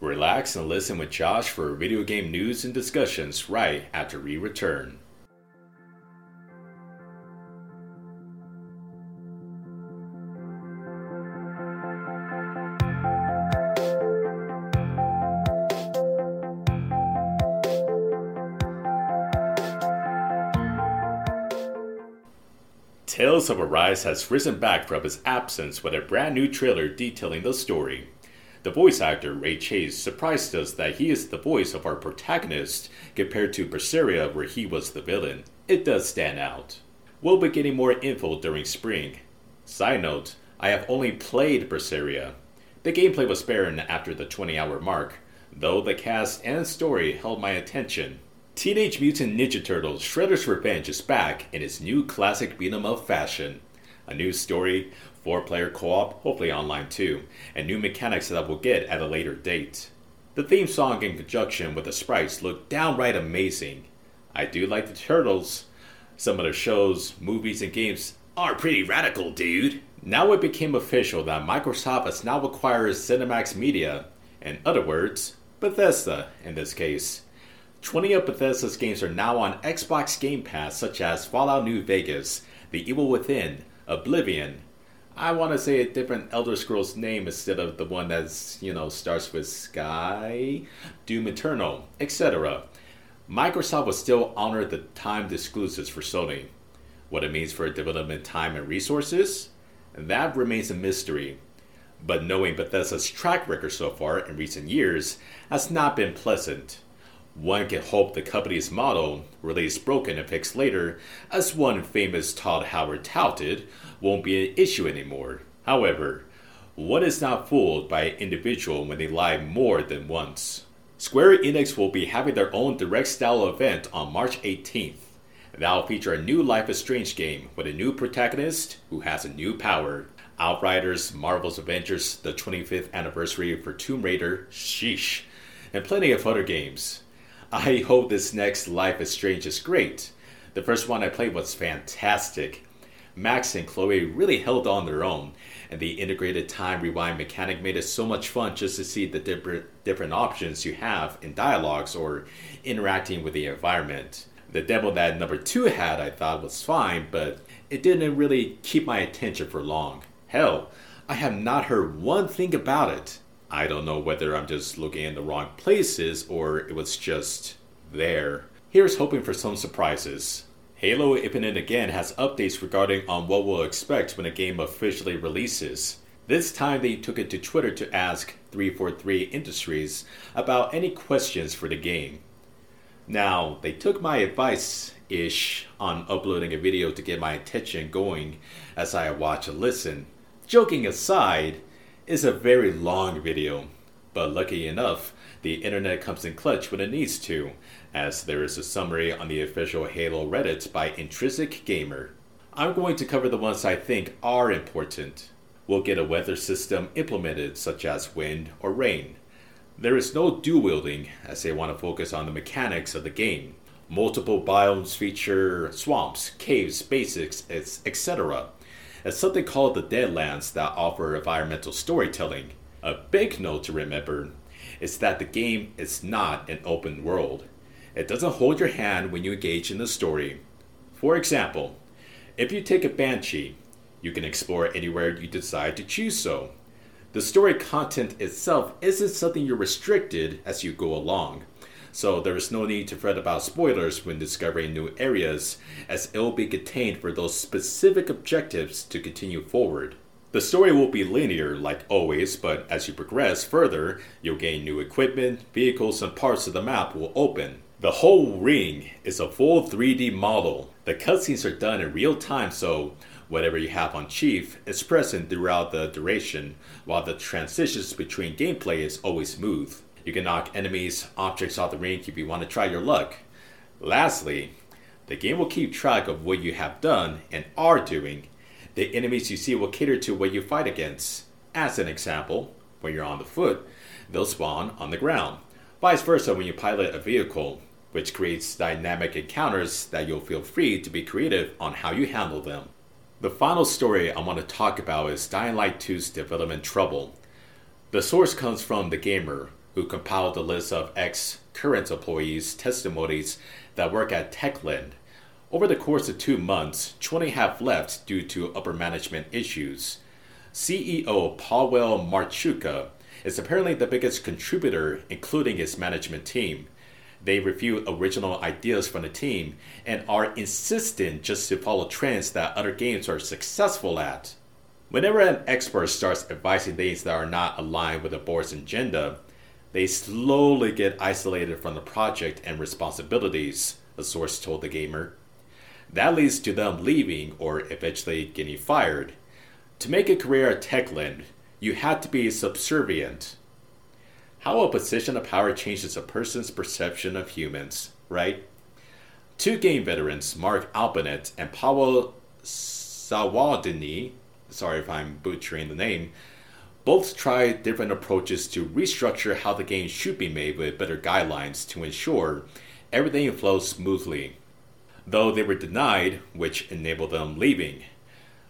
Relax and listen with Josh for video game news and discussions right after we return. Tales of Arise has risen back from his absence with a brand new trailer detailing the story. The voice actor Ray Chase surprised us that he is the voice of our protagonist compared to Berseria, where he was the villain. It does stand out. We'll be getting more info during spring. Side note, I have only played Berseria. The gameplay was barren after the 20 hour mark, though the cast and story held my attention. Teenage Mutant Ninja Turtles Shredder's Revenge is back in its new classic beat 'em up fashion. A new story, four player co op, hopefully online too, and new mechanics that we'll get at a later date. The theme song in conjunction with the sprites looked downright amazing. I do like the Turtles. Some of their shows, movies, and games are pretty radical, dude. Now it became official that Microsoft has now acquired ZeniMax Media, in other words, Bethesda in this case. 20 of Bethesda's games are now on Xbox Game Pass, such as Fallout New Vegas, The Evil Within, Oblivion, I want to say a different Elder Scrolls name instead of the one that's, you know, starts with Sky, Doom Eternal, etc. Microsoft will still honor the timed exclusives for Sony. What it means for development time and resources? That remains a mystery. But knowing Bethesda's track record so far in recent years has not been pleasant. One can hope the company's model, released broken and fixed later, as one famous Todd Howard touted, won't be an issue anymore. However, one is not fooled by an individual when they lie more than once. Square Enix will be having their own direct style event on March 18th. That'll feature a new Life is Strange game with a new protagonist who has a new power. Outriders, Marvel's Avengers, the 25th anniversary for Tomb Raider, sheesh, and plenty of other games. I hope this next Life is Strange is great. The first one I played was fantastic. Max and Chloe really held on their own, and the integrated time rewind mechanic made it so much fun just to see the different, different options you have in dialogues or interacting with the environment. The demo that number two had I thought was fine, but it didn't really keep my attention for long. Hell, I have not heard one thing about it. I don't know whether I'm just looking in the wrong places or it was just there. Here's hoping for some surprises. Halo Infinite again has updates regarding on what we'll expect when a game officially releases. This time they took it to Twitter to ask 343 Industries about any questions for the game. Now, they took my advice ish on uploading a video to get my attention going as I watch and listen. Joking aside, it's a very long video, but lucky enough, the internet comes in clutch when it needs to, as there is a summary on the official Halo Reddit by Intrinsic Gamer. I'm going to cover the ones I think are important. We'll get a weather system implemented, such as wind or rain. There is no dual wielding, as they want to focus on the mechanics of the game. Multiple biomes feature swamps, caves, basics, etc. And something called the Deadlands that offer environmental storytelling. A big note to remember is that the game is not an open world. It doesn't hold your hand when you engage in the story. For example, if you take a Banshee, you can explore anywhere you decide to choose so. The story content itself isn't something you're restricted as you go along, so there is no need to fret about spoilers when discovering new areas, as it will be contained for those specific objectives to continue forward. The story will be linear, like always, but as you progress further, you'll gain new equipment, vehicles, and parts of the map will open. The whole ring is a full 3D model. The cutscenes are done in real time, so whatever you have on Chief is present throughout the duration, while the transitions between gameplay is always smooth. You can knock enemies, objects off the ring if you want to try your luck. Lastly, the game will keep track of what you have done and are doing. The enemies you see will cater to what you fight against. As an example, when you're on the foot, they'll spawn on the ground. Vice versa when you pilot a vehicle, which creates dynamic encounters that you'll feel free to be creative on how you handle them. The final story I want to talk about is Dying Light 2's development trouble. The source comes from The Gamer, who compiled a list of ex current employees' testimonies that work at Techland. Over the course of two months, 20 have left due to upper management issues. CEO Paweł Marchewka is apparently the biggest contributor, including his management team. They review original ideas from the team and are insistent just to follow trends that other games are successful at. Whenever an expert starts advising things that are not aligned with the board's agenda, they slowly get isolated from the project and responsibilities, a source told the gamer. That leads to them leaving or eventually getting fired. To make a career at Techland, you had to be subservient. How a position of power changes a person's perception of humans, right? Two game veterans, Mark Albinet and Paweł Zawadny, sorry if I'm butchering the name, both tried different approaches to restructure how the game should be made with better guidelines to ensure everything flows smoothly. Though they were denied, which enabled them leaving.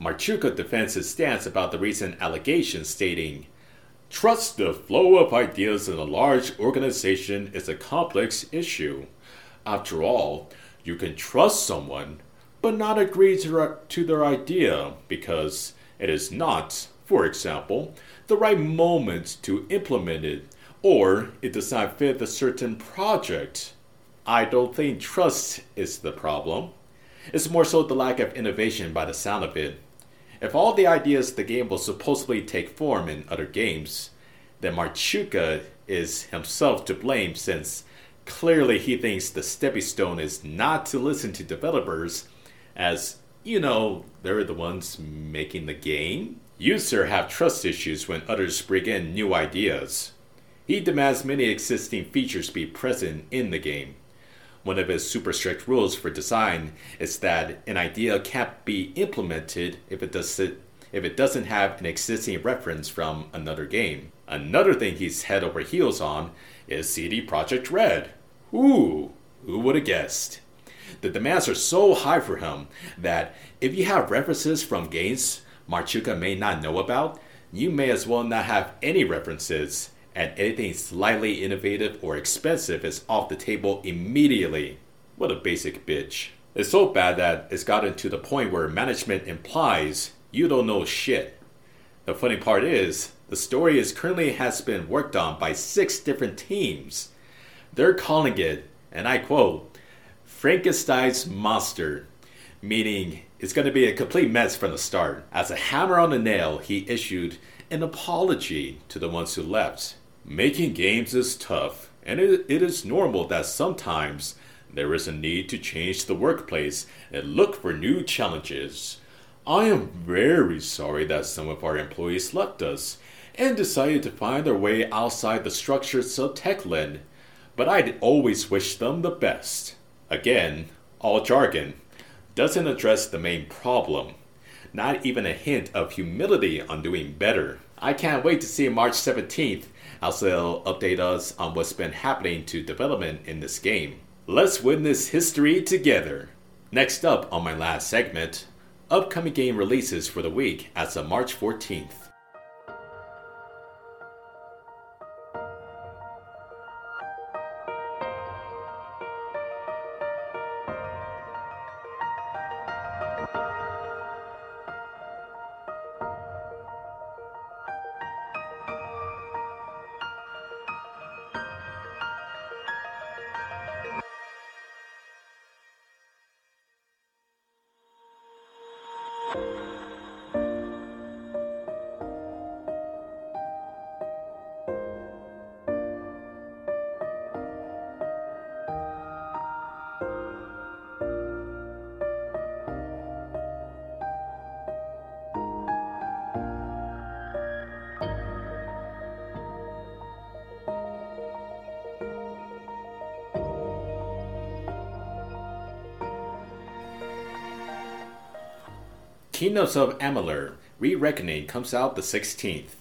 Marchewka defends his stance about the recent allegations, stating, Trust the flow of ideas in a large organization is a complex issue. After all, you can trust someone, but not agree to, to their idea because it is not, for example, the right moment to implement it, or it does not fit a certain project. I don't think trust is the problem. It's more so the lack of innovation by the sound of it. If all the ideas the game will supposedly take form in other games, then Marchewka is himself to blame since clearly he thinks the stepping stone is not to listen to developers, as, you know, they're the ones making the game. Users have trust issues when others bring in new ideas. He demands many existing features be present in the game. One of his super strict rules for design is that an idea can't be implemented if it does if it doesn't have an existing reference from another game. Another thing he's head over heels on is CD Projekt Red. Ooh, who would have guessed? The demands are so high for him that if you have references from games Marchewka may not know about, you may as well not have any references and anything slightly innovative or expensive is off the table immediately. What a basic bitch. It's so bad that it's gotten to the point where management implies you don't know shit. The funny part is, the story is currently has been worked on by six different teams. They're calling it, and I quote, Frankenstein's monster, meaning it's going to be a complete mess from the start. As a hammer on the nail, he issued an apology to the ones who left. Making games is tough, and it, it is normal that sometimes there is a need to change the workplace and look for new challenges. I am very sorry that some of our employees left us and decided to find their way outside the structures of Techland, but I'd always wish them the best. Again, all jargon doesn't address the main problem. Not even a hint of humility on doing better. I can't wait to see March 17th as they'll update us on what's been happening to development in this game. Let's witness history together. Next up on my last segment, upcoming game releases for the week as of March 14th. Kingdoms of Amalur Re-Reckoning comes out the 16th.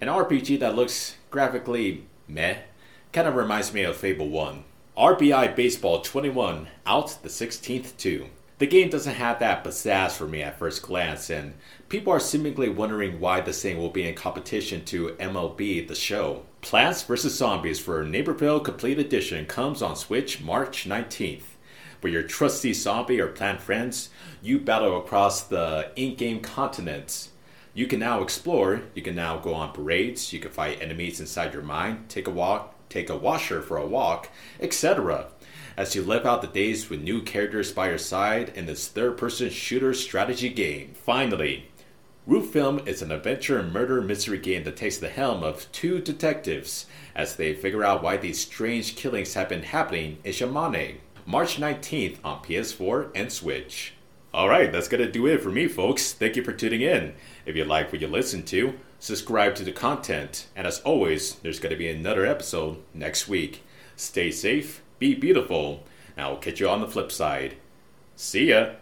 An RPG that looks graphically meh, kind of reminds me of Fable 1. RBI Baseball 21 out the 16th too. The game doesn't have that pizzazz for me at first glance, and people are seemingly wondering why this thing will be in competition to MLB The Show. Plants vs. Zombies for Neighborville Complete Edition comes on Switch March 19th. For your trusty zombie or plant friends, you battle across the in game continents. You can now explore, you can now go on parades, you can fight enemies inside your mind, take a walk, take a washer for a walk, etc. As you live out the days with new characters by your side in this third person shooter strategy game. Finally, Root Film is an adventure and murder mystery game that takes the helm of two detectives as they figure out why these strange killings have been happening in Shimane. March 19th on PS4 and Switch. Alright, that's gonna do it for me, folks. Thank you for tuning in. If you like what you listen to, subscribe to the content, and as always, there's gonna be another episode next week. Stay safe, be beautiful, and I'll catch you on the flip side. See ya!